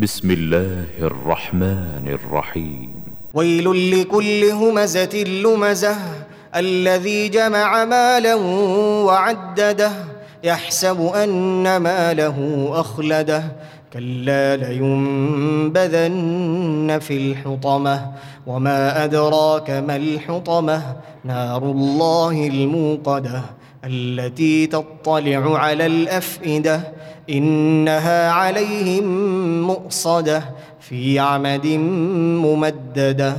بسم الله الرحمن الرحيم. ويل لكل همزة لمزة الذي جمع مالا وعدده يحسب أن ماله أخلده. كلا لينبذن في الحطمة وما أدراك ما الحطمة نار الله الموقدة التي تطلع على الأفئدة. إنها عليهم مؤصدة في عمد ممددة.